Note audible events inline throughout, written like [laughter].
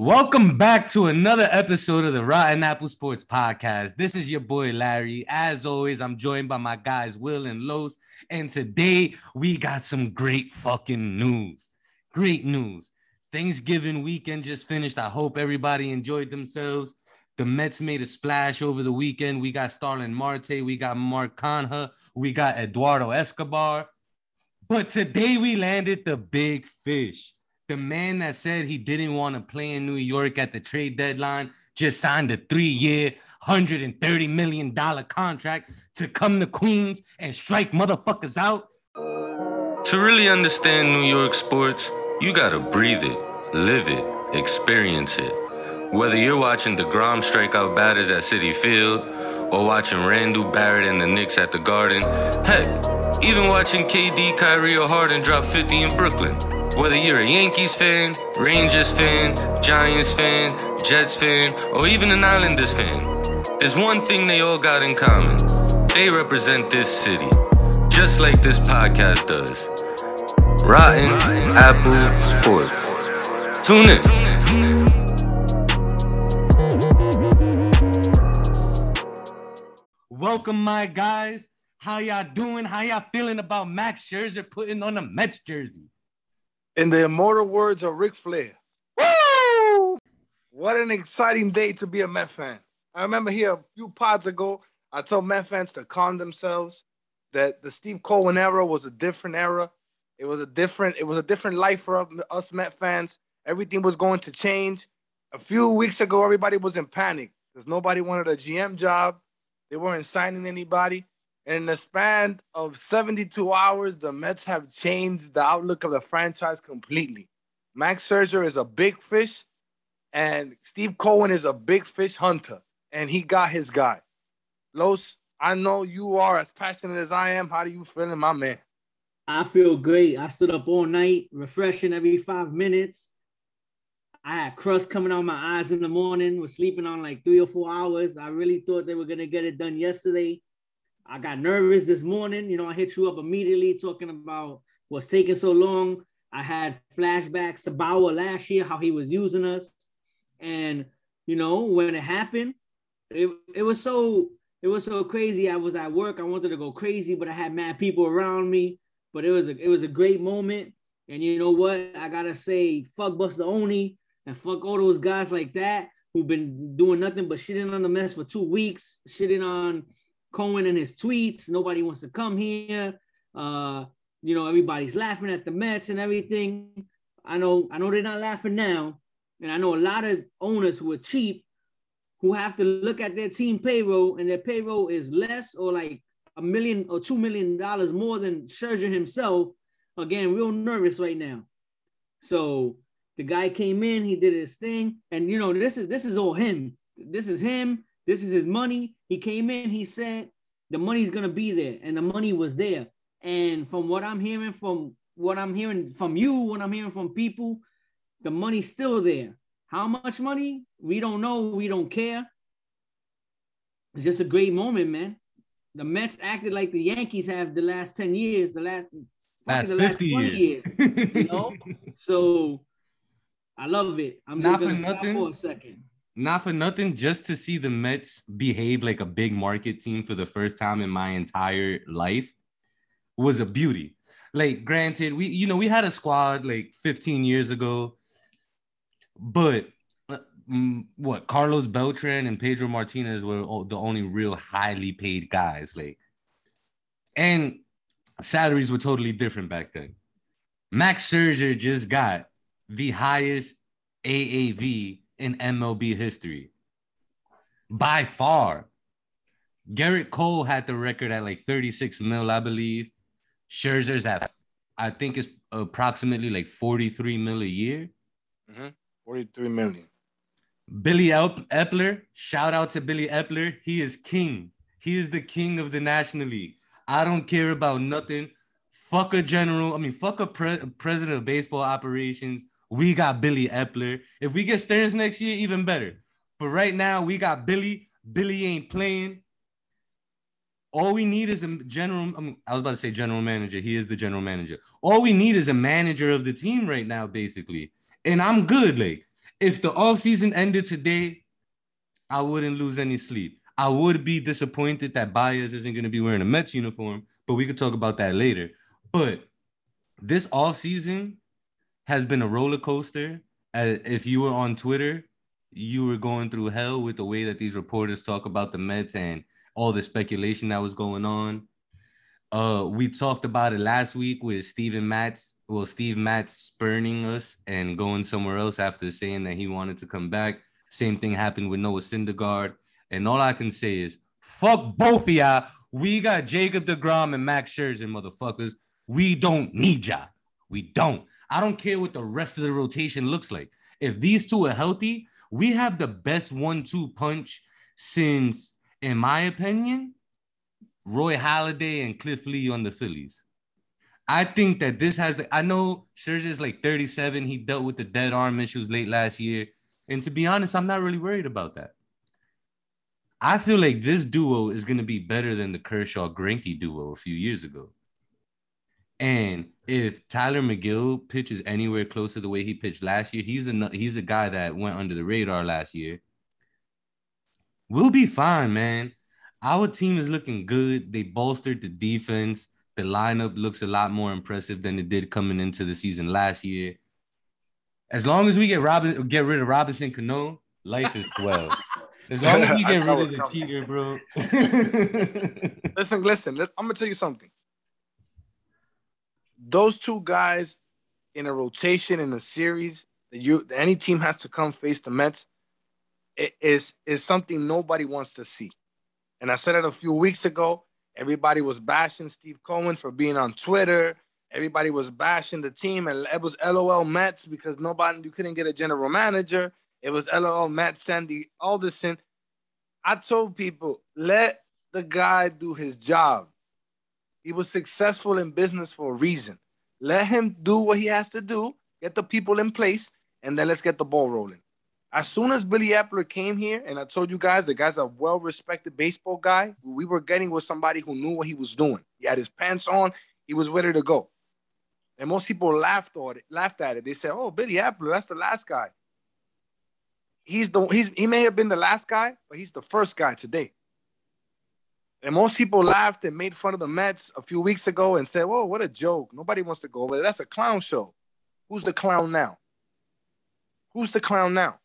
Welcome back to another episode of the Rotten Apple Sports Podcast. This is your boy Larry. As always, I'm joined by my guys Will and Los, and today we got some great fucking news. Great news. Thanksgiving weekend just finished. I hope everybody enjoyed themselves. The Mets made a splash over the weekend. We got Starling Marte, we got Mark Canha, we got Eduardo Escobar. But today we landed the big fish the man that said he didn't want to play in New York at the trade deadline just signed a three-year, $130 million contract to come to Queens and strike motherfuckers out. To really understand New York sports, you gotta breathe it, live it, experience it. Whether you're watching DeGrom strike out batters at Citi Field, or watching Randle Barrett and the Knicks at the Garden, heck, even watching KD, Kyrie, or Harden drop 50 in Brooklyn. Whether you're a Yankees fan, Rangers fan, Giants fan, Jets fan, or even an Islanders fan, there's one thing they all got in common. They represent this city, just like this podcast does. Rotten Apple Sports. Tune in. Welcome, my guys. How y'all doing? How y'all feeling about Max Scherzer putting on a Mets jersey? In the immortal words of Ric Flair, Woo! What an exciting day to be a Met fan. I remember here a few pods ago, I told Met fans to calm themselves, that the Steve Cohen era was a different era. It was a different, it was a different life for us Met fans. Everything was going to change. A few weeks ago, everybody was in panic because nobody wanted a GM job. They weren't signing anybody. In the span of 72 hours, the Mets have changed the outlook of the franchise completely. Max Scherzer is a big fish, and Steve Cohen is a big fish hunter, and he got his guy. Los, I know you are as passionate as I am. How do you feel, my man? I feel great. I stood up all night, refreshing every five minutes. I had crust coming out my eyes in the morning, was sleeping on like three or four hours. I really thought they were going to get it done yesterday. I got nervous this morning. You know, I hit you up immediately talking about what's taking so long. I had flashbacks to Bauer last year, how he was using us. And, you know, when it happened, it, it was so it was so crazy. I was at work. I wanted to go crazy, but I had mad people around me. But it was a it was a great moment. And you know what? I gotta say, fuck Buster Olney and fuck all those guys like that who've been doing nothing but shitting on the mess for two weeks, shitting on Cohen and his tweets. Nobody wants to come here. Uh, you know, everybody's laughing at the Mets and everything. I know, I know they're not laughing now. And I know a lot of owners who are cheap who have to look at their team payroll and their payroll is less or like a million or two million dollars more than Scherzer himself. Again, real nervous right now. So the guy came in, he did his thing, and you know, this is this is all him. This is him. This is his money. He came in, he said the money's gonna be there, and the money was there. And from what I'm hearing, from what I'm hearing from you, what I'm hearing from people, the money's still there. How much money? We don't know. We don't care. It's just a great moment, man. The Mets acted like the Yankees have the last 10 years, the last, last the last 20 years. years you know? [laughs] so I love it. I'm not just for nothing. for a second not for nothing, just to see the Mets behave like a big market team for the first time in my entire life was a beauty. Like, granted, we you know we had a squad like 15 years ago, but uh, mm, what Carlos Beltran and Pedro Martinez were the only real highly paid guys. Like, and salaries were totally different back then. Max Scherzer just got the highest AAV in MLB history. By far. Gerrit Cole had the record at like 36 mil, I believe. Scherzer's at, I think it's approximately like 43 mil a year. Mm-hmm. 43 million. Billy Eppler, shout out to Billy Eppler. He is king. He is the king of the National League. I don't care about nothing. Fuck a general. I mean, fuck a pre- president of baseball operations. We got Billy Eppler. If we get Stearns next year, even better. But right now, we got Billy. Billy ain't playing. All we need is a general. I, mean, I was about to say general manager. He is the general manager. All we need is a manager of the team right now, basically. And I'm good. Like, if the offseason ended today, I wouldn't lose any sleep. I would be disappointed that Baez isn't going to be wearing a Mets uniform, but we could talk about that later. But this offseason has been a roller coaster. Uh, if you were on Twitter, you were going through hell with the way that these reporters talk about the Mets and all the speculation that was going on. Uh, we talked about it last week with Steven Matz. Well, Steve Matz spurning us and going somewhere else after saying that he wanted to come back. Same thing happened with Noah Syndergaard. And all I can say is, fuck both of y'all. We got Jacob DeGrom and Max Scherzer, motherfuckers. We don't need y'all. We don't. I don't care what the rest of the rotation looks like. If these two are healthy, we have the best one-two punch since, in my opinion, Roy Halladay and Cliff Lee on the Phillies. I think that this has the. I know Scherzer's like 37. He dealt with the dead arm issues late last year, and to be honest, I'm not really worried about that. I feel like this duo is going to be better than the Kershaw Greinke duo a few years ago. And if Tylor Megill pitches anywhere close to the way he pitched last year, he's a he's a guy that went under the radar last year. We'll be fine, man. Our team is looking good. They bolstered the defense. The lineup looks a lot more impressive than it did coming into the season last year. As long as we get Robin, get rid of Robinson Cano, life is twelve. [laughs] As long as we get rid of the Peter, bro. [laughs] listen, listen. I'm gonna tell you something. Those two guys in a rotation in a series that you any team has to come face the Mets it is is something nobody wants to see. And I said it a few weeks ago. Everybody was bashing Steve Cohen for being on Twitter. Everybody was bashing the team, and it was LOL Mets because nobody you couldn't get a general manager. It was LOL Matt Sandy Alderson. I told people, let the guy do his job. He was successful in business for a reason. Let him do what he has to do, get the people in place, and then let's get the ball rolling. As soon as Billy Eppler came here, and I told you guys, the guy's a well-respected baseball guy. We were getting with somebody who knew what he was doing. He had his pants on. He was ready to go. And most people laughed at it. Laughed at it. They said, "Oh, Billy Eppler, that's the last guy." He's the he's he may have been the last guy, but he's the first guy today. And most people laughed and made fun of the Mets a few weeks ago and said, "Whoa, what a joke! Nobody wants to go over there. That's a clown show." Who's the clown now? Who's the clown now?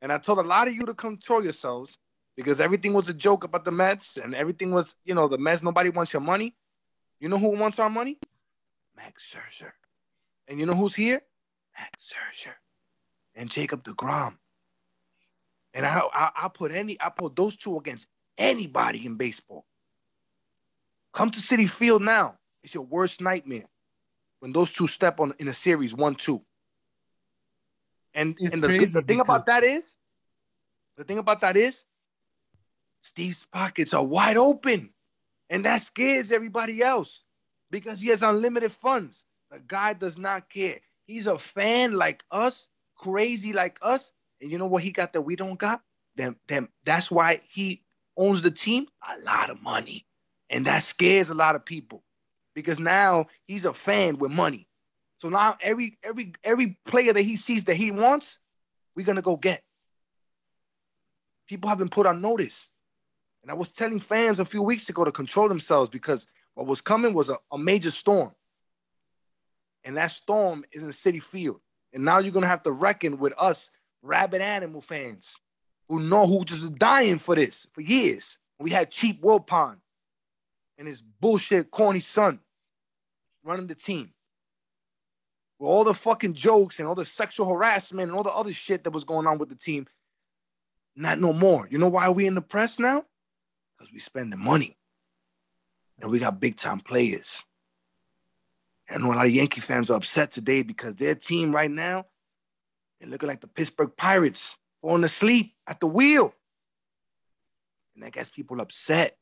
And I told a lot of you to control yourselves because everything was a joke about the Mets and everything was, you know, the Mets, nobody wants your money. You know who wants our money? Max Scherzer. And you know who's here? Max Scherzer and Jacob DeGrom. And I, I, I put any, I put those two against anybody in baseball. Come to Citi Field now. It's your worst nightmare when those two step on in a series one two. And It's and the, the thing about that is, the thing about that is, Steve's pockets are wide open, and that scares everybody else because he has unlimited funds. The guy does not care. He's a fan like us, crazy like us, and you know what he got that we don't got? Them, them. That's why he owns the team. A lot of money, and that scares a lot of people because now he's a fan with money. So now every every every player that he sees that he wants, we're gonna go get. People have been put on notice. And I was telling fans a few weeks ago to control themselves because what was coming was a, a major storm. And that storm is in the Citi Field. And now you're gonna have to reckon with us, rabid animal fans, who know who just dying for this for years. We had cheap Wilpon and his bullshit corny son running the team with all the fucking jokes and all the sexual harassment and all the other shit that was going on with the team. Not no more. You know why we in the press now? Because we spending money. And we got big time players. And a lot of Yankee fans are upset today because their team right now, they're looking like the Pittsburgh Pirates, falling asleep at the wheel. And that gets people upset.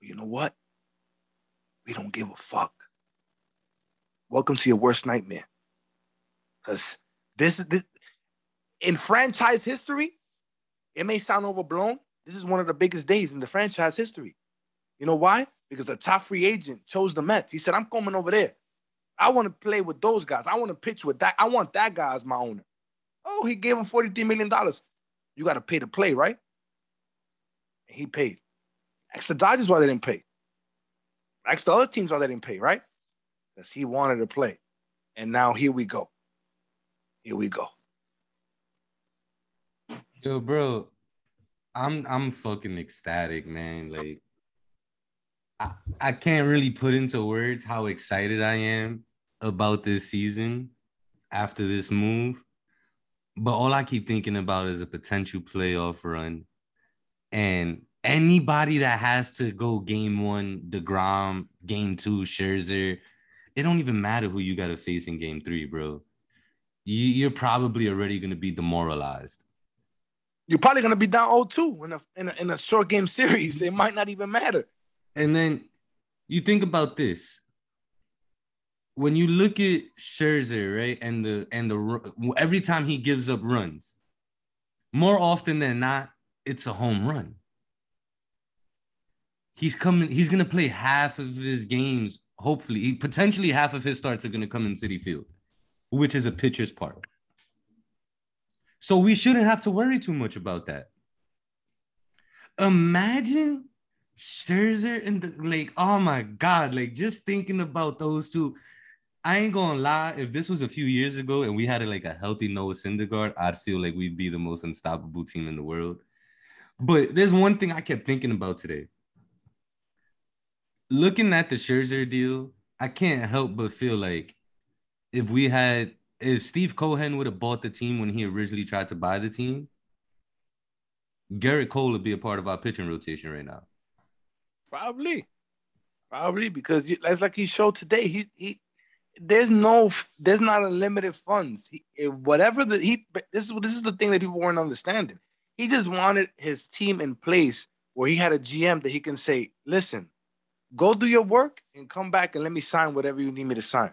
But you know what? We don't give a fuck welcome to your worst nightmare. Because this is this, in franchise history, it may sound overblown. This is one of the biggest days in the franchise history. You know why? Because a top free agent chose the Mets. He said, I'm coming over there. I want to play with those guys. I want to pitch with that. I want that guy as my owner. Oh, he gave him $43 million. You got to pay to play, right? And he paid. Ask the Dodgers why they didn't pay. Ask the other teams why they didn't pay, right? Because he wanted to play. And now here we go. Here we go. Yo, bro, I'm I'm fucking ecstatic, man. Like I, I can't really put into words how excited I am about this season after this move. But all I keep thinking about is a potential playoff run. And anybody that has to go game one, DeGrom, game two, Scherzer, it don't even matter who you got to face in game three, bro. You, you're probably already going to be demoralized. You're probably going to be down 0-2 in a, in a in a short game series. It might not even matter. And then you think about this. When you look at Scherzer, right, and the and the every time he gives up runs, more often than not, it's a home run. He's coming. He's gonna play half of his games. Hopefully, potentially half of his starts are gonna come in Citi Field, which is a pitcher's park. So we shouldn't have to worry too much about that. Imagine Scherzer and the like, oh my god, like just thinking about those two. I ain't gonna lie, if this was a few years ago and we had a, like a healthy Noah Syndergaard, I'd feel like we'd be the most unstoppable team in the world. But there's one thing I kept thinking about today. Looking at the Scherzer deal, I can't help but feel like if we had if Steve Cohen would have bought the team when he originally tried to buy the team, Gerrit Cole would be a part of our pitching rotation right now. Probably, probably because that's like he showed today. He he, there's no, there's not unlimited funds. He, eh, whatever the he, this is this is the thing that people weren't understanding. He just wanted his team in place where he had a GM that he can say, "Listen, go do your work and come back and let me sign whatever you need me to sign.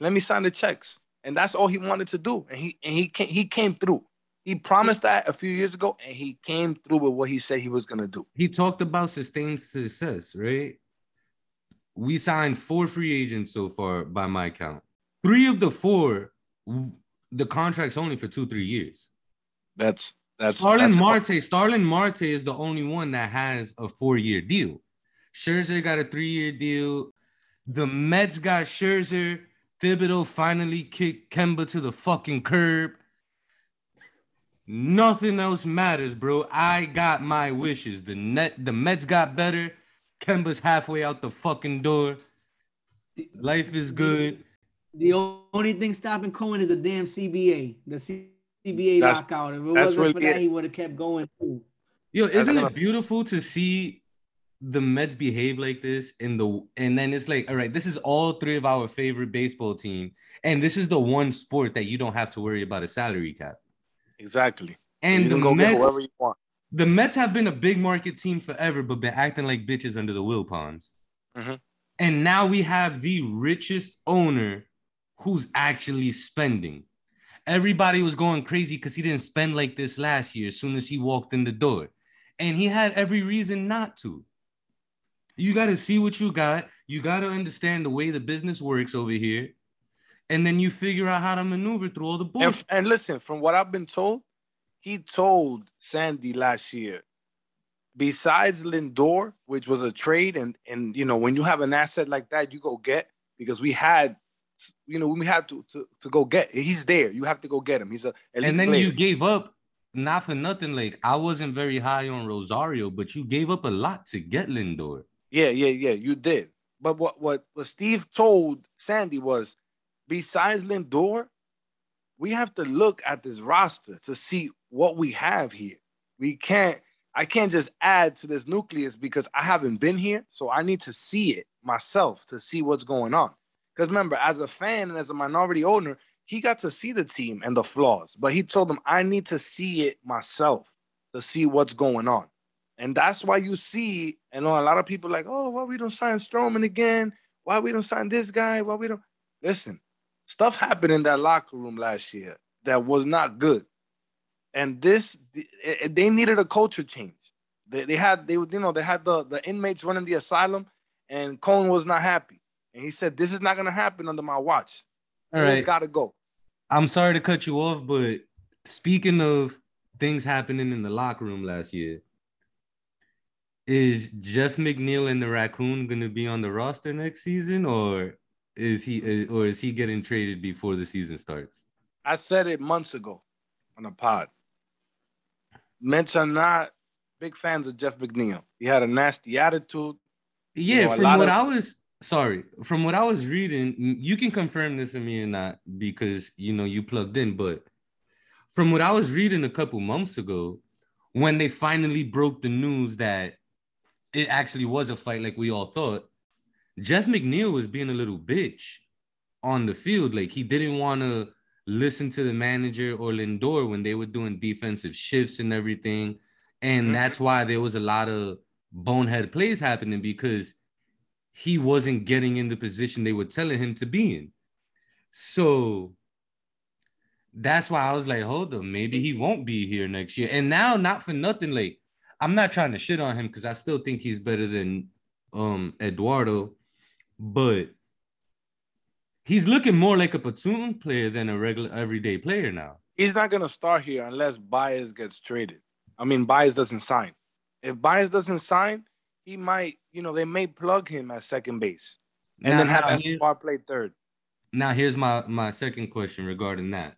Let me sign the checks." and that's all he wanted to do. And he and he came, he came through. He promised that a few years ago, and he came through with what he said he was gonna do. He talked about sustained success, right? We signed four free agents so far, by my count. Three of the four, the contract's only for two, three years. That's that's Starling that's Marte. Starling Marte is the only one that has a four-year deal. Scherzer got a three-year deal. The Mets got Scherzer. Thibodeau finally kicked Kemba to the fucking curb. Nothing else matters, bro. I got my wishes. The net, the Mets got better. Kemba's halfway out the fucking door. Life is good. The only thing stopping Cohen is the damn CBA. The CBA that's, lockout. If it wasn't really for that, it. he would have kept going too. Yo, isn't it beautiful to see the Mets behave like this in the and then it's like all right this is all three of our favorite baseball team and this is the one sport that you don't have to worry about a salary cap exactly and you the Mets, the Mets have been a big market team forever but been acting like bitches under the Wilpons mm-hmm. and now we have the richest owner who's actually spending everybody was going crazy because he didn't spend like this last year as soon as he walked in the door and he had every reason not to you got to see what you got. You got to understand the way the business works over here. And then you figure out how to maneuver through all the bullshit. And, and listen, from what I've been told, he told Sandy last year, besides Lindor, which was a trade, and and you know, when you have an asset like that, you go get because we had you know, we had to, to, to go get. He's there. You have to go get him. He's a. And then player. you gave up, not for nothing. Like I wasn't very high on Rosario, but you gave up a lot to get Lindor. Yeah, yeah, yeah, you did. But what what, what Steve told Sandy was besides Lindor, we have to look at this roster to see what we have here. We can't, I can't just add to this nucleus because I haven't been here. So I need to see it myself to see what's going on. Because remember, as a fan and as a minority owner, he got to see the team and the flaws, but he told them, I need to see it myself to see what's going on. And that's why you see, and a lot of people like, oh, why we don't sign Stroman again? Why we don't sign this guy? Why we don't listen? Stuff happened in that locker room last year that was not good. And this, they needed a culture change. They, they had, they you know, they had the, the inmates running the asylum, and Cohen was not happy. And he said, This is not gonna happen under my watch. All right. Gotta go. I'm sorry to cut you off, but speaking of things happening in the locker room last year, is Jeff McNeil and the Raccoon going to be on the roster next season, or is he or is he getting traded before the season starts? I said it months ago on a pod. Mets are not big fans of Jeff McNeil. He had a nasty attitude. Yeah, you know, from what of- I was sorry, from what I was reading, you can confirm this to me or not because you know you plugged in, but from what I was reading a couple months ago, when they finally broke the news that it actually was a fight like we all thought, Jeff McNeil was being a little bitch on the field. Like he didn't want to listen to the manager or Lindor when they were doing defensive shifts and everything. And mm-hmm. that's why there was a lot of bonehead plays happening because he wasn't getting in the position they were telling him to be in. So that's why I was like, hold up, maybe he won't be here next year. And now, not for nothing, like I'm not trying to shit on him because I still think he's better than um Eduardo, but he's looking more like a platoon player than a regular everyday player now. He's not gonna start here unless Baez gets traded. I mean, Baez doesn't sign. If Baez doesn't sign, he might, you know, they may plug him at second base and now, then have Escobar play third. Now, here's my my second question regarding that.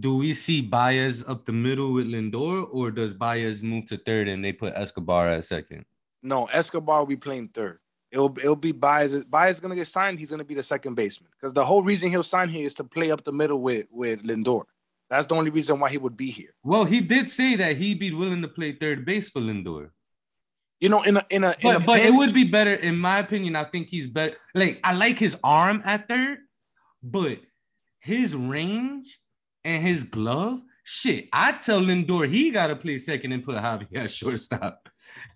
Do we see Baez up the middle with Lindor, or does Baez move to third and they put Escobar at second? No, Escobar will be playing third. It'll it'll be Baez. Baez is gonna get signed. He's gonna be the second baseman because the whole reason he'll sign here is to play up the middle with with Lindor. That's the only reason why he would be here. Well, he did say that he'd be willing to play third base for Lindor. You know, in a in a, in but, a but it would be better, in my opinion. I think he's better. Like I like his arm at third, but his range and his glove, shit. I tell Lindor he gotta play second and put Javi at shortstop.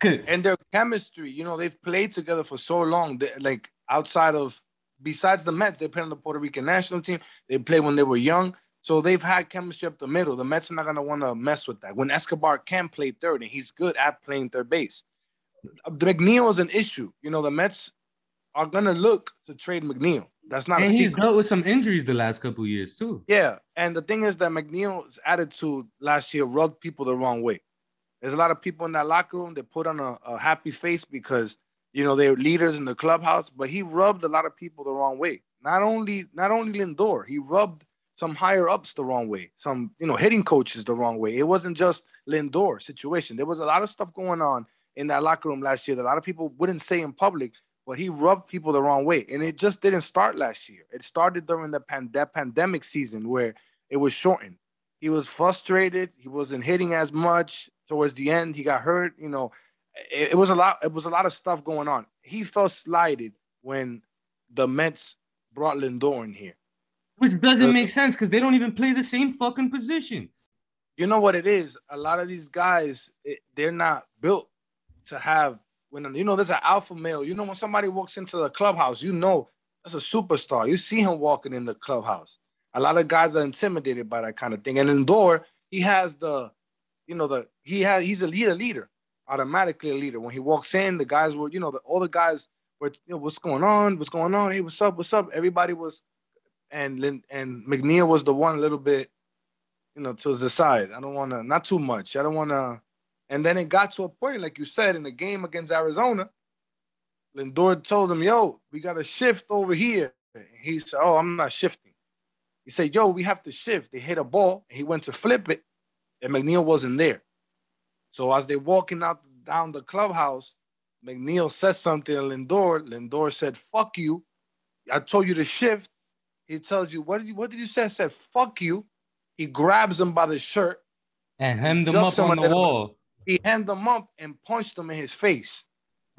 And their chemistry, you know, they've played together for so long. They, like outside of besides the Mets, they played on the Puerto Rican national team. They played when they were young. So they've had chemistry up the middle. The Mets are not gonna want to mess with that. When Escobar can play third and he's good at playing third base. McNeil is an issue. You know, the Mets are gonna look to trade McNeil. That's not. And he's dealt with some injuries the last couple years too. Yeah, and the thing is that McNeil's attitude last year rubbed people the wrong way. There's a lot of people in that locker room that put on a, a happy face because you know they're leaders in the clubhouse, but he rubbed a lot of people the wrong way. Not only not only Lindor, he rubbed some higher ups the wrong way, some you know hitting coaches the wrong way. It wasn't just Lindor situation. There was a lot of stuff going on in that locker room last year that a lot of people wouldn't say in public but he rubbed people the wrong way. And it just didn't start last year. It started during the pand- that pandemic season where it was shortened. He was frustrated. He wasn't hitting as much. Towards the end, he got hurt. You know, it, it was a lot. It was a lot of stuff going on. He felt slighted when the Mets brought Lindor in here. Which doesn't uh, make sense because they don't even play the same fucking position. You know what it is? A lot of these guys, it, they're not built to have when you know there's an alpha male, you know when somebody walks into the clubhouse, you know that's a superstar. You see him walking in the clubhouse. A lot of guys are intimidated by that kind of thing. And Lindor, he has the, you know, the he had he's a leader, leader, automatically a leader. When he walks in, the guys were, you know, the, all the guys were, you know, what's going on? What's going on? Hey, what's up? What's up? Everybody was, and and McNeil was the one a little bit, you know, to the side. I don't want to, not too much. I don't want to and then it got to a point, like you said, in the game against Arizona, Lindor told him, yo, we got to shift over here. And he said, oh, I'm not shifting. He said, yo, we have to shift. They hit a ball, and he went to flip it, and McNeil wasn't there. So as they're walking out down the clubhouse, McNeil says something to Lindor. Lindor said, fuck you. I told you to shift. He tells you, what did you, what did you say? I said, fuck you. He grabs him by the shirt. And hemmed him up on the wall he handed them up and punched him in his face.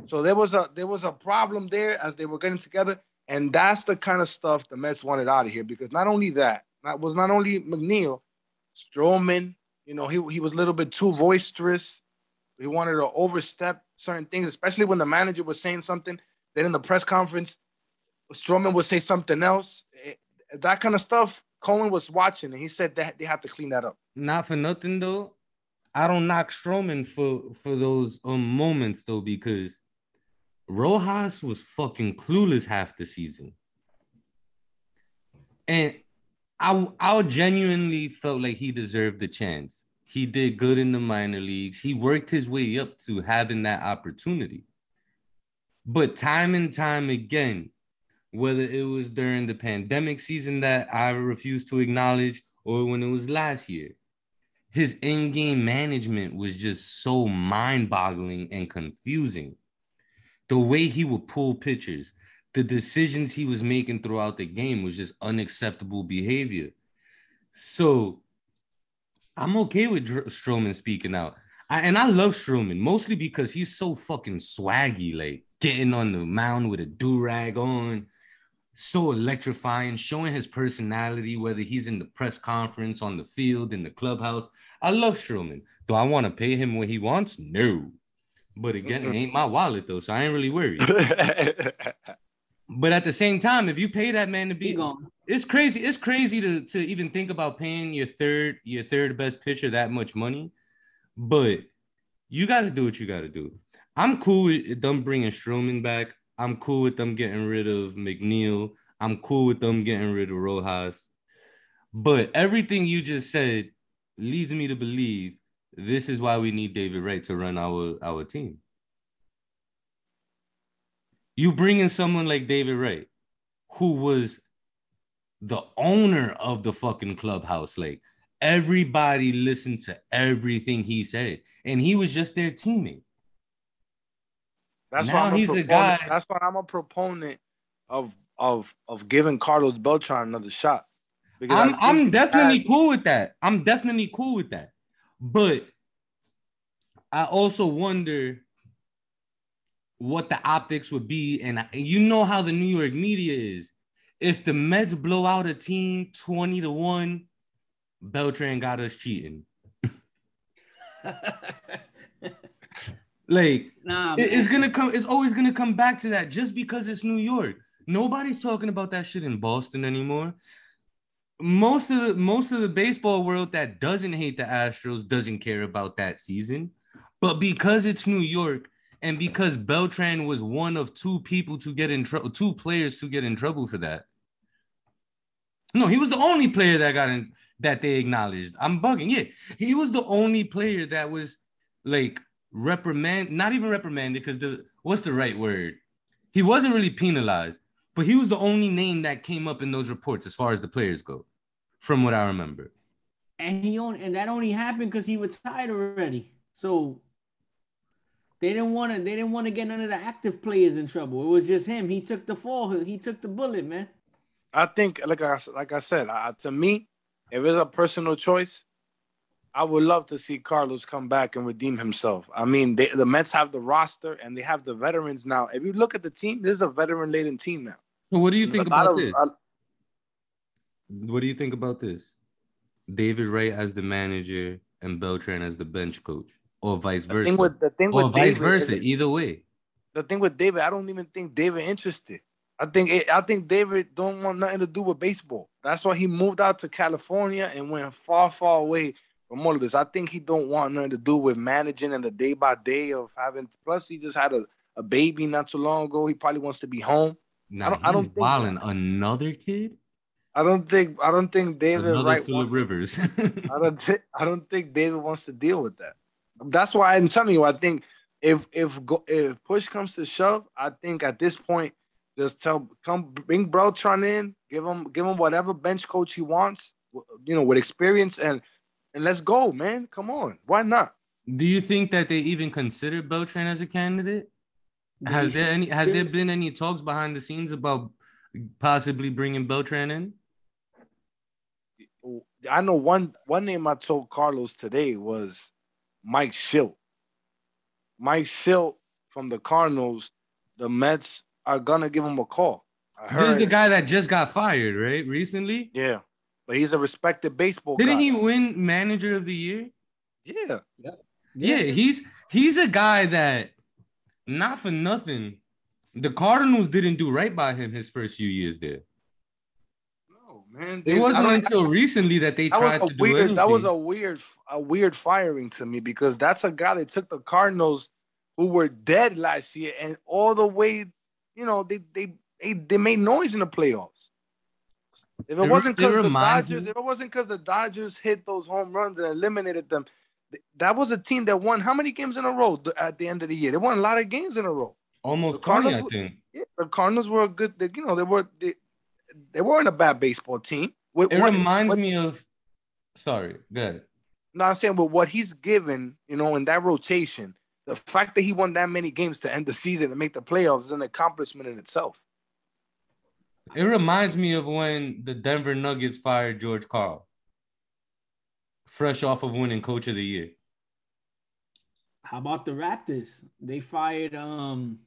So there was a there was a problem there as they were getting together, and that's the kind of stuff the Mets wanted out of here because not only that, that was not only McNeil, Stroman, you know, he he was a little bit too boisterous. He wanted to overstep certain things, especially when the manager was saying something. Then in the press conference, Stroman would say something else. It, eh, that kind of stuff. Cohen was watching, and he said that they have to clean that up. Not for nothing though. I don't knock Stroman for for those um moments though because Rojas was fucking clueless half the season. And I I genuinely felt like he deserved the chance. He did good in the minor leagues. He worked his way up to having that opportunity. But time and time again, whether it was during the pandemic season that I refused to acknowledge or when it was last year, his in-game management was just so mind-boggling and confusing. The way he would pull pitchers, the decisions he was making throughout the game was just unacceptable behavior. So I'm okay with Dr- Stroman speaking out. I, and I love Stroman mostly because he's so fucking swaggy, like getting on the mound with a do rag on, so electrifying, showing his personality, whether he's in the press conference, on the field, in the clubhouse. I love Stroman. Do I want to pay him what he wants? No. But again, it ain't my wallet though, so I ain't really worried. [laughs] but at the same time, if you pay that man to be, it's crazy. It's crazy to, to even think about paying your third your third best pitcher that much money. But you got to do what you got to do. I'm cool with them bringing Stroman back. I'm cool with them getting rid of McNeil. I'm cool with them getting rid of Rojas. But everything you just said leads me to believe this is why we need David Wright to run our, our team. You bring in someone like David Wright, who was the owner of the fucking clubhouse. Like everybody listened to everything he said, and he was just their teammate. That's now why I'm he's a, a guy. That's why I'm a proponent of of of giving Carlos Beltran another shot. I'm I'm definitely has... cool with that. I'm definitely cool with that. But I also wonder what the optics would be, and you know how the New York media is. If the Mets blow out a team 20 to 1, Beltran got us cheating. Like, nah, it's gonna come. It's always gonna come back to that. Just because it's New York, nobody's talking about that shit in Boston anymore. Most of the most of the baseball world that doesn't hate the Astros doesn't care about that season, but because it's New York and because Beltran was one of two people to get in trouble, two players to get in trouble for that. No, he was the only player that got in that they acknowledged. I'm bugging. Yeah, he was the only player that was like reprimand, not even reprimanded, because the what's the right word? He wasn't really penalized, but he was the only name that came up in those reports as far as the players go, from what I remember. And he only and that only happened because he retired already. So they didn't want to they didn't want to get none of the active players in trouble. It was just him. He took the fall. He took the bullet, man. I think, like I like I said, I, to me, if it's a personal choice, I would love to see Carlos come back and redeem himself. I mean, they, the Mets have the roster and they have the veterans now. If you look at the team, this is a veteran-laden team now. So what do you think about of, this? Uh, what do you think about this? David Wright as the manager and Beltran as the bench coach, or vice versa. The thing with, the thing with or vice David, versa, either way. The thing with David, I don't even think David interested. I think it, I think David don't want nothing to do with baseball. That's why he moved out to California and went far, far away from all of this. I think he don't want nothing to do with managing and the day by day of having. Plus, he just had a, a baby not too long ago. He probably wants to be home. Now, I don't. I don't think another kid. I don't think. I don't think David another Wright Philip Rivers. [laughs] I don't. Th- I don't think David wants to deal with that. That's why I'm telling you. I think if if if push comes to shove, I think at this point, just tell come bring Beltran in, give him give him whatever bench coach he wants, you know, with experience and and let's go, man. Come on. Why not? Do you think that they even considered Beltran as a candidate? Has there any has there been any talks behind the scenes about possibly bringing Beltran in? I know one one name I told Carlos today was Mike Shildt. Mike Shildt from the Cardinals, the Mets are gonna give him a call. This is the guy that just got fired, right? Recently? Yeah but he's a respected baseball. Didn't guy. he win Manager of the Year? Yeah. yeah. Yeah, he's he's a guy that not for nothing. The Cardinals didn't do right by him his first few years there. Man. It wasn't until recently that they that tried to weird, do anything. That was a weird, a weird firing to me because that's a guy that took the Cardinals who were dead last year and all the way, you know, they they they, they made noise in the playoffs. If it, It wasn't because the Dodgers, me- if it wasn't because the Dodgers hit those home runs and eliminated them, th- that was a team that won how many games in a row at the end of the year? They won a lot of games in a row. Almost The 20, I Cardinals- think. Yeah, the Cardinals were a good. They, you know, they were they, they weren't a bad baseball team. With It what- reminds what- me of. Sorry, good. No, I'm saying with what he's given, you know, in that rotation, the fact that he won that many games to end the season and make the playoffs is an accomplishment in itself. It reminds me of when the Denver Nuggets fired George Karl, fresh off of winning Coach of the Year. How about the Raptors? They fired um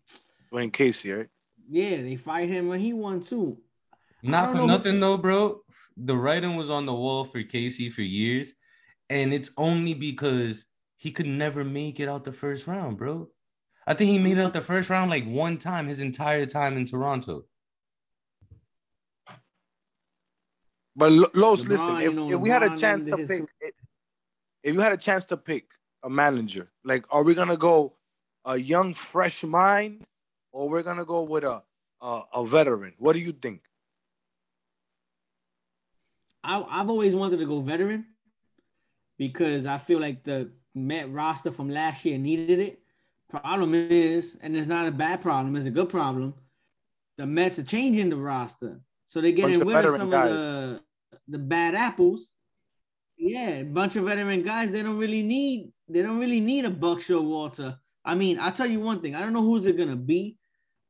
Dwane Casey, right? yeah, they fired him when he won too. Not for know. nothing though, bro. The writing was on the wall for Casey for years, and it's only because he could never make it out the first round, bro. I think he made it out the first round like one time his entire time in Toronto. But Lo- Los, listen, if, if we had a chance to pick, if, if you had a chance to pick a manager, like, are we gonna go a young, fresh mind, or we're gonna go with a a, a veteran? What do you think? I, I've always wanted to go veteran because I feel like the Met roster from last year needed it. Problem is, and it's not a bad problem, it's a good problem. The Mets are changing the roster. So they're getting rid of some guys. of the, the bad apples. Yeah, a bunch of veteran guys. They don't really need they don't really need a Buck Showalter. I mean, I'll tell you one thing. I don't know who's it gonna be,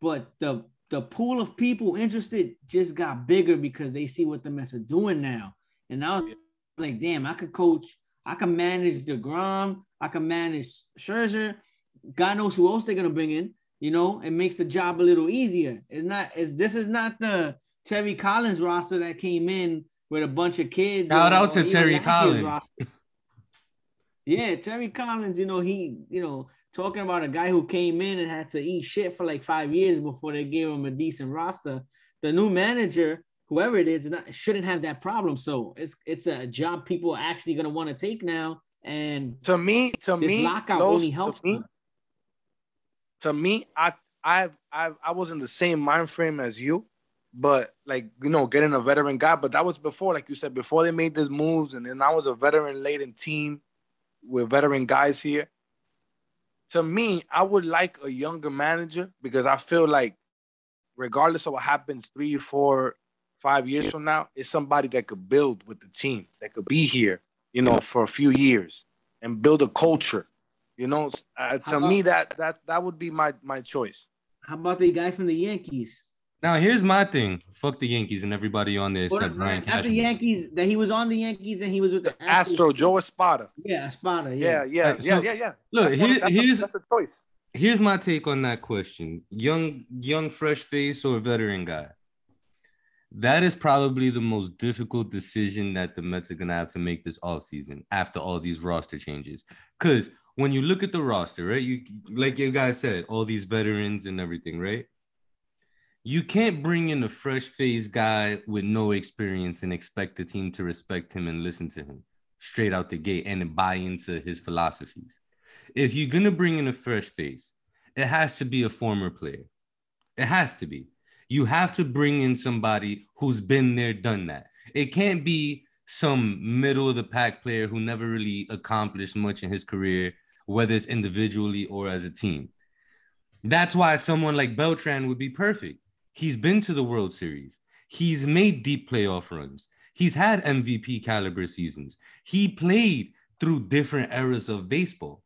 but the the pool of people interested just got bigger because they see what the Mets are doing now. And I was like, damn, I could coach, I can manage DeGrom, I can manage Scherzer. God knows who else they're gonna bring in. You know, it makes the job a little easier. It's not. It's, this is not the Terry Collins roster that came in with a bunch of kids. Shout out to Terry Collins. Yeah, Terry Collins, you know, he, you know, talking about a guy who came in and had to eat shit for like five years before they gave him a decent roster. The new manager, whoever it is, not, shouldn't have that problem. So it's it's a job people are actually gonna want to take now. And To me, to this me, lockout Los, only to me, to me, I I've, I've I was in the same mind frame as you, but like you know, getting a veteran guy. But that was before, like you said, before they made these moves, and then I was a veteran laden team with veteran guys here. To me, I would like a younger manager because I feel like, regardless of what happens three, four, five years from now, it's somebody that could build with the team, that could be here, you know, for a few years and build a culture. You know, uh, to How me, that that that would be my my choice. How about the guy from the Yankees? Now here's my thing. Fuck the Yankees and everybody on there Or except Brian not the Yankees that he was on the Yankees and he was with the, The Astro, Joe Espada. Yeah, Espada. Yeah, Yeah. yeah, Right, yeah, so- yeah, yeah. Look, That's one- here- that's a- here's that's a choice. here's my take on that question. Young, young, fresh face or veteran guy. That is probably the most difficult decision that the Mets are gonna have to make this offseason after all these roster changes. Because when you look at the roster, right? You like you guys said, all these veterans and everything, right? You can't bring in a fresh face guy with no experience and expect the team to respect him and listen to him straight out the gate and buy into his philosophies. If you're gonna bring in a fresh face, it has to be a former player. It has to be. You have to bring in somebody who's been there, done that. It can't be some middle of the pack player who never really accomplished much in his career, whether it's individually or as a team. That's why someone like Beltran would be perfect. He's been to the World Series. He's made deep playoff runs. He's had MVP caliber seasons. He played through different eras of baseball.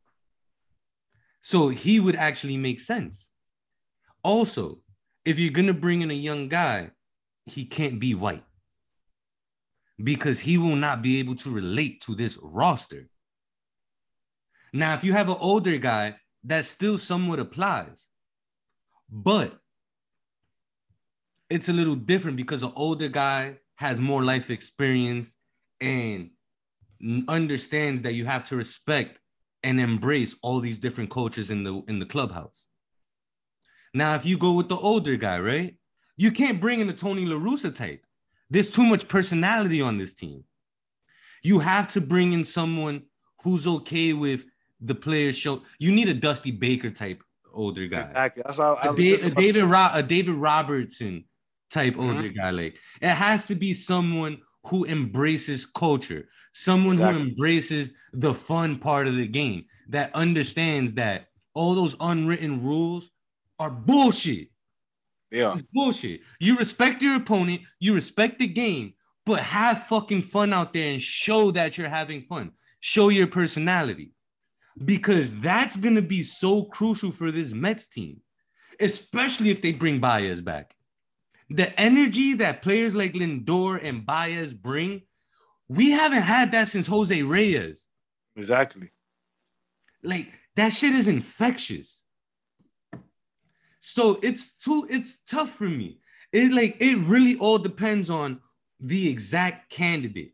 So he would actually make sense. Also, if you're going to bring in a young guy, he can't be white because he will not be able to relate to this roster. Now, if you have an older guy, that still somewhat applies. But it's a little different because an older guy has more life experience and understands that you have to respect and embrace all these different cultures in the in the clubhouse. Now, if you go with the older guy, right? You can't bring in a Tony La Russa type. There's too much personality on this team. You have to bring in someone who's okay with the players show. You need a Dusty Baker type older guy. Exactly. That's how I A, Da- a David Ro- a David Robertson type Mhm. older guy. Like it has to be someone who embraces culture, someone Exactly. who embraces the fun part of the game, that understands that all those unwritten rules are bullshit. Yeah. It's bullshit. You respect your opponent, you respect the game, but have fucking fun out there and show that you're having fun. Show your personality. Because that's gonna be so crucial for this Mets team, especially if they bring Baez back. The energy that players like Lindor and Baez bring, we haven't had that since Jose Reyes. Exactly. Like that shit is infectious. So it's too it's tough for me. It like it really all depends on the exact candidate.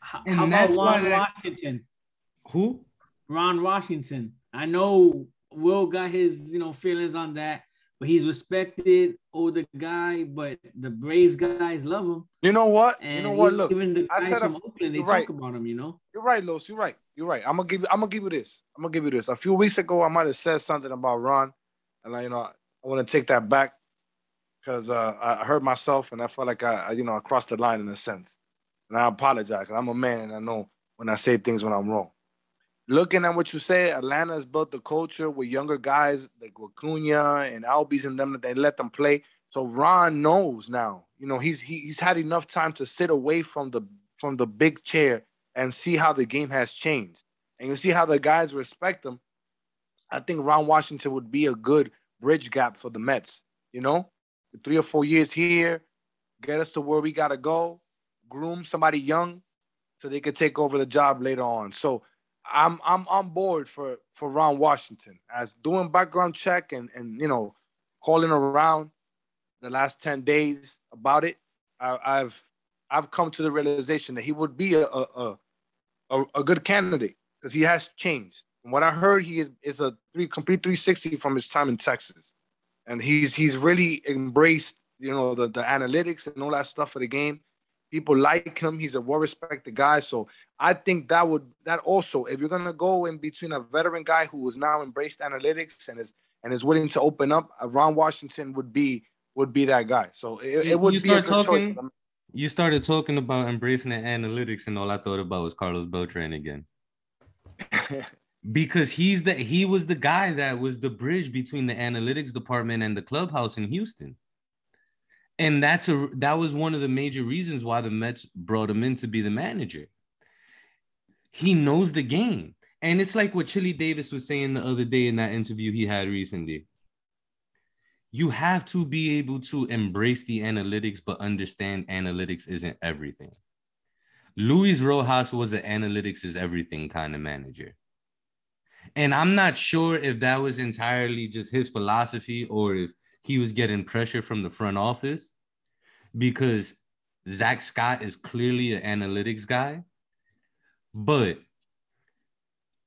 How, And how about that's why Ron that- Washington? Who? Ron Washington. I know Will got his, you know, feelings on that, but he's respected, older guy, but the Braves guys love him. You know what? And you know what? Look, even the I guys said from a- Oakland, they talk right. about him, you know. You're right, Los. You're right. You're right. I'm gonna give you. I'm gonna give you this. I'm gonna give you this. A few weeks ago, I might have said something about Ron, and I, you know, I want to take that back because uh, I heard myself, and I felt like I, I, you know, I crossed the line in a sense, and I apologize. I'm a man, and I know when I say things when I'm wrong. Looking at what you say, Atlanta has built the culture with younger guys like Acuna and Albies and them that they let them play. So Ron knows now. You know, he's he, he's had enough time to sit away from the from the big chair and see how the game has changed. And you see how the guys respect him. I think Ron Washington would be a good bridge gap for the Mets. You know, three or four years here, get us to where we gotta go, groom somebody young so they could take over the job later on. So I'm I'm on board for for Ron Washington as doing background check and and you know calling around the last 10 days about it. I, I've I've come to the realization that he would be a a, a, a, good candidate because he has changed. From what I heard, he is, is a three complete 360 from his time in Texas, and he's he's really embraced you know the the analytics and all that stuff for the game. People like him. He's a well respected guy. So I think that would that also, if you're gonna go in between a veteran guy who has now embraced analytics and is and is willing to open up, uh, Ron Washington would be would be that guy. So it, it would be a good talking- choice. You started talking about embracing the analytics, and all I thought about was Carlos Beltran again. [laughs] because he's the he was the guy that was the bridge between the analytics department and the clubhouse in Houston. And that's a that was one of the major reasons why the Mets brought him in to be the manager. He knows the game. And it's like what Chili Davis was saying the other day in that interview he had recently. You have to be able to embrace the analytics, but understand analytics isn't everything. Luis Rojas was an analytics is everything kind of manager. And I'm not sure if that was entirely just his philosophy or if he was getting pressure from the front office because Zack Scott is clearly an analytics guy. But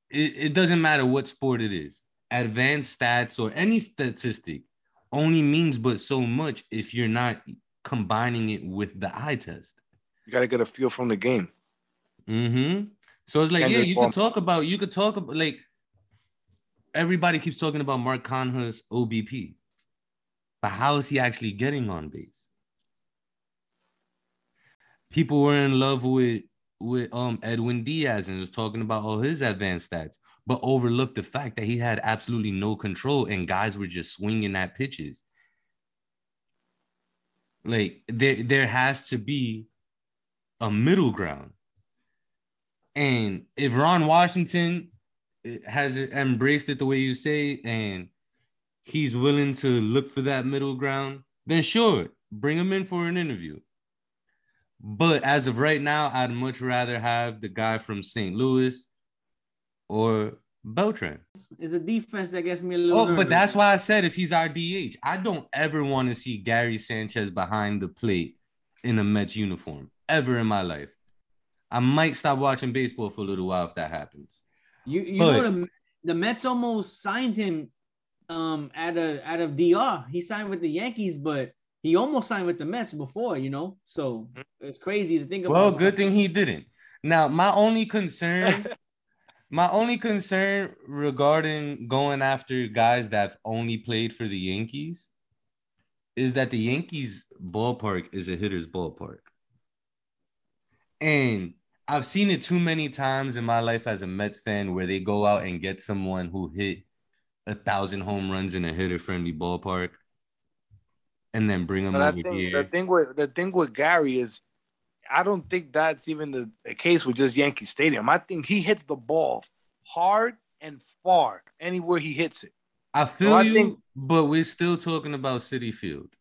it, it doesn't matter what sport it is. Advanced stats or any statistic only means but so much if you're not combining it with the eye test. You got to get a feel from the game. Mm-hmm. So it's like, And yeah, you could talk about, you could talk about like everybody keeps talking about Mark Canha's OBP, but how is he actually getting on base? People were in love with with um Edwin Diaz and was talking about all his advanced stats, but overlooked the fact that he had absolutely no control and guys were just swinging at pitches. Like there, there has to be a middle ground. And if Ron Washington eh, has embraced it the way you say, and he's willing to look for that middle ground, then sure, bring him in for an interview. But as of right now, I'd much rather have the guy from St. Louis or Beltran. It's a defense that gets me a little. Oh, but that's why I said if he's our DH, I don't ever want to see Gary Sanchez behind the plate in a Mets uniform ever in my life. I might stop watching baseball for a little while if that happens. You you But- know the, the Mets almost signed him um out of out of DR. He signed with the Yankees, but he almost signed with the Mets before, you know. So it's crazy to think about. Well, good thing he didn't. Now, my only concern, [laughs] my only concern regarding going after guys that have only played for the Yankees is that the Yankees ballpark is a hitter's ballpark. And I've seen it too many times in my life as a Mets fan where they go out and get someone who hit a thousand home runs in a hitter friendly ballpark and then bring them But I think here. the thing with the thing with Gary is, I don't think that's even the, the case with just Yankee Stadium. I think he hits the ball hard and far anywhere he hits it. I feel I you, think- but we're still talking about Citi Field,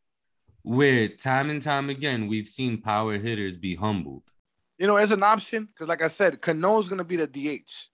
where time and time again we've seen power hitters be humbled. You know, as an option, because like I said, Cano's gonna be the DH.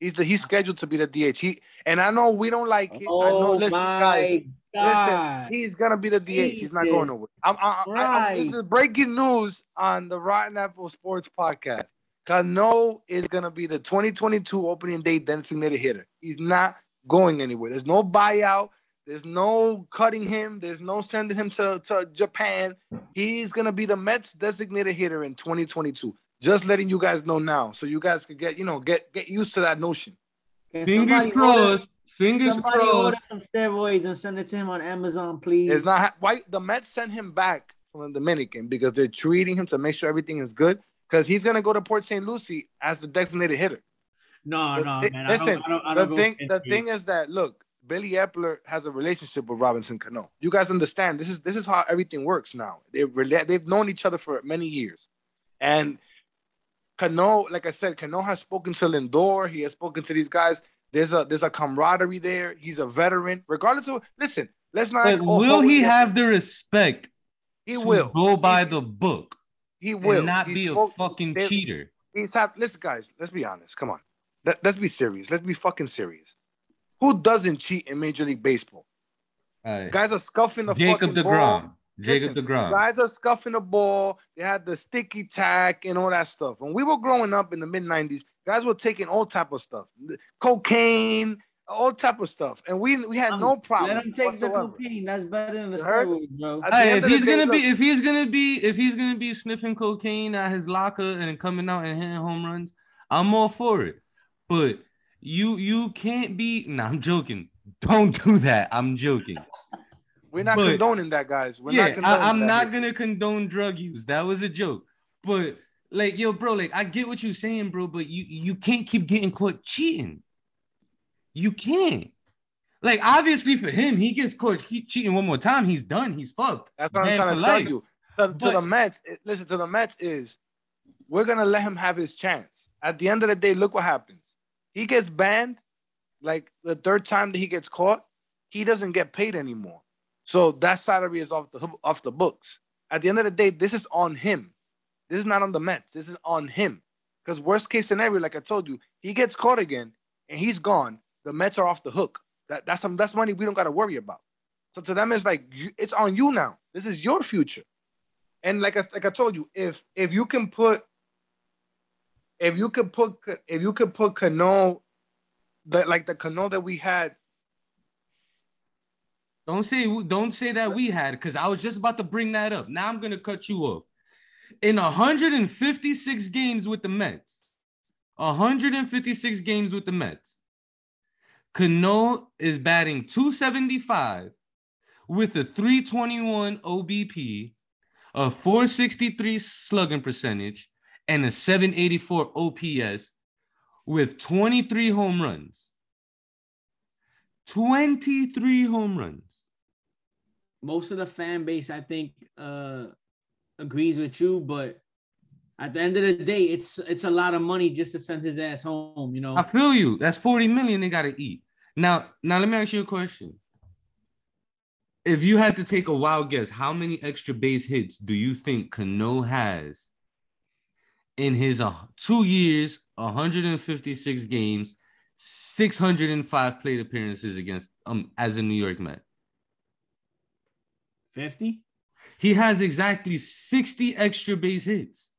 He's the he's scheduled to be the DH. He and I know we don't like it. I know. Oh Listen, my guys, God. listen, he's gonna be the DH. He's not going nowhere. I'm, I, I, I, this is breaking news on the Rotten Apple Sports podcast. Cano is gonna be the 2022 opening day designated hitter. He's not going anywhere. There's no buyout. There's no cutting him. There's no sending him to, to Japan. He's gonna be the Mets designated hitter in 2022. Just letting you guys know now, so you guys could get you know get get used to that notion. Can Fingers somebody order- crossed. Fingers Somebody order crossed. some steroids and send it to him on Amazon, please. It's not why the Mets sent him back from the Dominican because they're treating him to make sure everything is good. Because he's gonna go to Port St. Lucie as the designated hitter. No, The no, thi- man. listen, I don't, I don't, I the don't go thing, the steroids. thing is that look, Billy Eppler has a relationship with Robinson Cano. You guys understand this is this is how everything works now. They've rela- they've known each other for many years, and Cano, like I said, Cano has spoken to Lindor. He has spoken to these guys. There's a there's a camaraderie there. He's a veteran. Regardless of listen, let's not. But will he have the respect He to will go by He's- the book He will and not He be a fucking they- cheater? He's have listen, guys. Let's be honest. Come on. Let, let's be serious. Let's be fucking serious. Who doesn't cheat in Major League Baseball? Right. Guys are scuffing the Jacob fucking ball. DeGrom. Jacob Listen, DeGrom. Guys are scuffing the ball. They had the sticky tack and all that stuff. When we were growing up in the mid '90s, guys were taking all type of stuff, cocaine, all type of stuff, and we we had oh, no problem Let him take the whatsoever. cocaine. That's better than the You steroids, bro. At the Hey, if of the he's gonna be look, if he's gonna be if he's gonna be sniffing cocaine at his locker and coming out and hitting home runs, I'm all for it. But you you can't be. Nah, I'm joking. [laughs] Don't do that. I'm joking. We're not but- condoning that, guys. We're not yeah, condoning I, I'm that not gonna condone drug use. That was a joke. But like, yo, bro, like I get what you're saying, bro. But you you can't keep getting caught cheating. You can't. Like, obviously, for him, he gets caught keep cheating one more time. He's done. He's fucked. That's what I'm trying to tell life. you. To, to the Mets, listen to the Mets is we're gonna let him have his chance. At the end of the day, look what happens. He gets banned, like the third time that he gets caught, he doesn't get paid anymore. So that salary is off the off the books. At the end of the day, this is on him. This is not on the Mets. This is on him. Because worst case scenario, like I told you, he gets caught again and he's gone. The Mets are off the hook. That, that's some that's money we don't got to worry about. So to them, it's like you, it's on you now. This is your future. And like I like I told you, if if you can put if you could put if you could put Cano that like the Cano that we had, Don't say don't say that we had because I was just about to bring that up. Now I'm gonna cut you off. In 156 games with the Mets, 156 games with the Mets, Cano is batting 275 with a 321 OBP, a 463 slugging percentage, and a 784 OPS with 23 home runs. 23 home runs. Most of the fan base, I think, uh, agrees with you, but at the end of the day, it's it's a lot of money just to send his ass home. You know, I feel you. That's 40 million they gotta eat. Now, now let me ask you a question. If you had to take a wild guess, how many extra base hits do you think Cano has in his uh, two years, 156 games, 605 plate appearances against um as a New York Met? Fifty. He has exactly 60 extra base hits.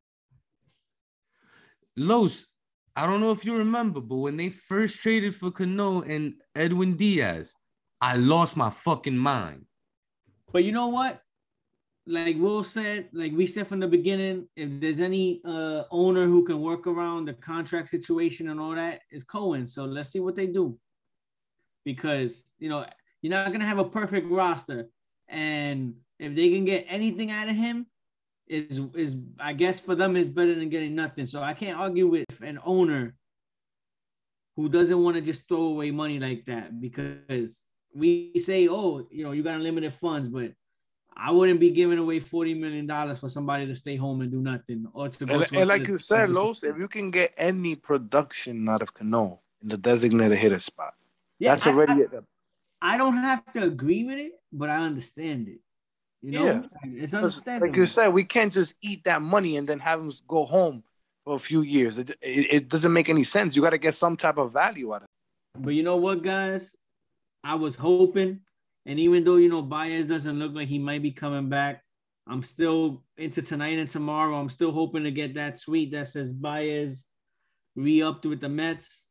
Los, I don't know if you remember, but when they first traded for Cano and Edwin Diaz, I lost my fucking mind. But you know what? Like Will said, like we said from the beginning, if there's any uh owner who can work around the contract situation and all that, is Cohen. So let's see what they do. Because you know, you're not gonna have a perfect roster. And if they can get anything out of him, is is I guess for them is better than getting nothing. So I can't argue with an owner who doesn't want to just throw away money like that because we say, oh, you know, you got unlimited funds, but I wouldn't be giving away forty million dollars for somebody to stay home and do nothing or to go. And, to and like you said, Los, if you can get any production out of Cano in the designated hitter spot, yeah, that's already. I, I, don't have to agree with it, but I understand it. You know, yeah. it's understandable. Like you said, we can't just eat that money and then have them go home for a few years. It, it, it doesn't make any sense. You got to get some type of value out of it. But you know what, guys? I was hoping and even though you know Baez doesn't look like he might be coming back, I'm still into tonight and tomorrow. I'm still hoping to get that tweet that says Baez re-upped with the Mets.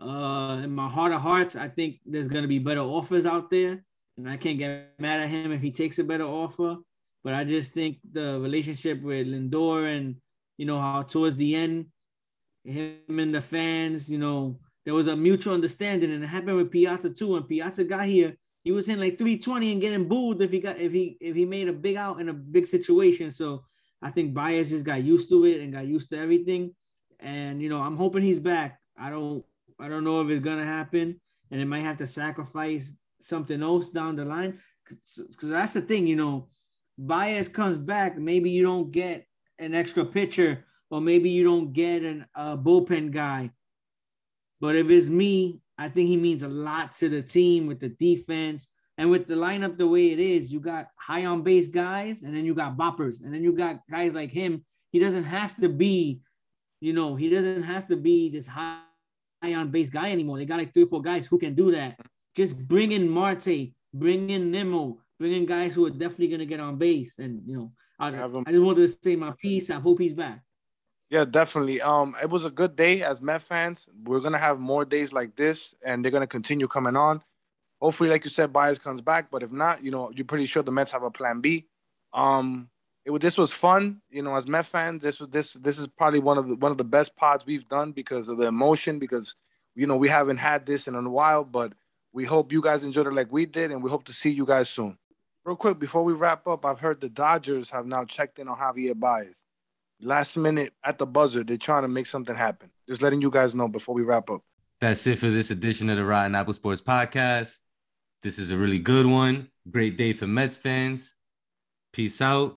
Uh, in my heart of hearts, I think there's gonna be better offers out there, and I can't get mad at him if he takes a better offer. But I just think the relationship with Lindor and you know how towards the end, him and the fans, you know, there was a mutual understanding, and it happened with Piazza too. When Piazza got here, he was in like 320 and getting booed if he got if he if he made a big out in a big situation. So I think Baez just got used to it and got used to everything. And you know, I'm hoping he's back. I don't I don't know if it's gonna happen, and it might have to sacrifice something else down the line. Because that's the thing, you know, Baez comes back, maybe you don't get an extra pitcher, or maybe you don't get an a bullpen guy. But if it's me, I think he means a lot to the team with the defense and with the lineup the way it is. You got high on base guys, and then you got boppers, and then you got guys like him. He doesn't have to be, you know, he doesn't have to be this high, high on base guy anymore. They got like three or four guys who can do that. Just bring in Marte, bring in Nimmo, bring in guys who are definitely gonna get on base. And you know, I, I just wanted to say my piece. I hope he's back. Yeah, definitely. Um, it was a good day as Met fans. We're gonna have more days like this, and they're gonna continue coming on. Hopefully, like you said, Baez comes back. But if not, you know, you're pretty sure the Mets have a plan B. Um, it this was fun. You know, as Met fans, this was this this is probably one of the one of the best pods we've done because of the emotion. Because you know we haven't had this in a while, but we hope you guys enjoyed it like we did, and we hope to see you guys soon. Real quick before we wrap up, I've heard the Dodgers have now checked in on Javier Baez last minute at the buzzer, they're trying to make something happen. Just letting you guys know before we wrap up. That's it for this edition of the Rotten Apple Sports Podcast. This is a really good one. Great day for Mets fans. Peace out.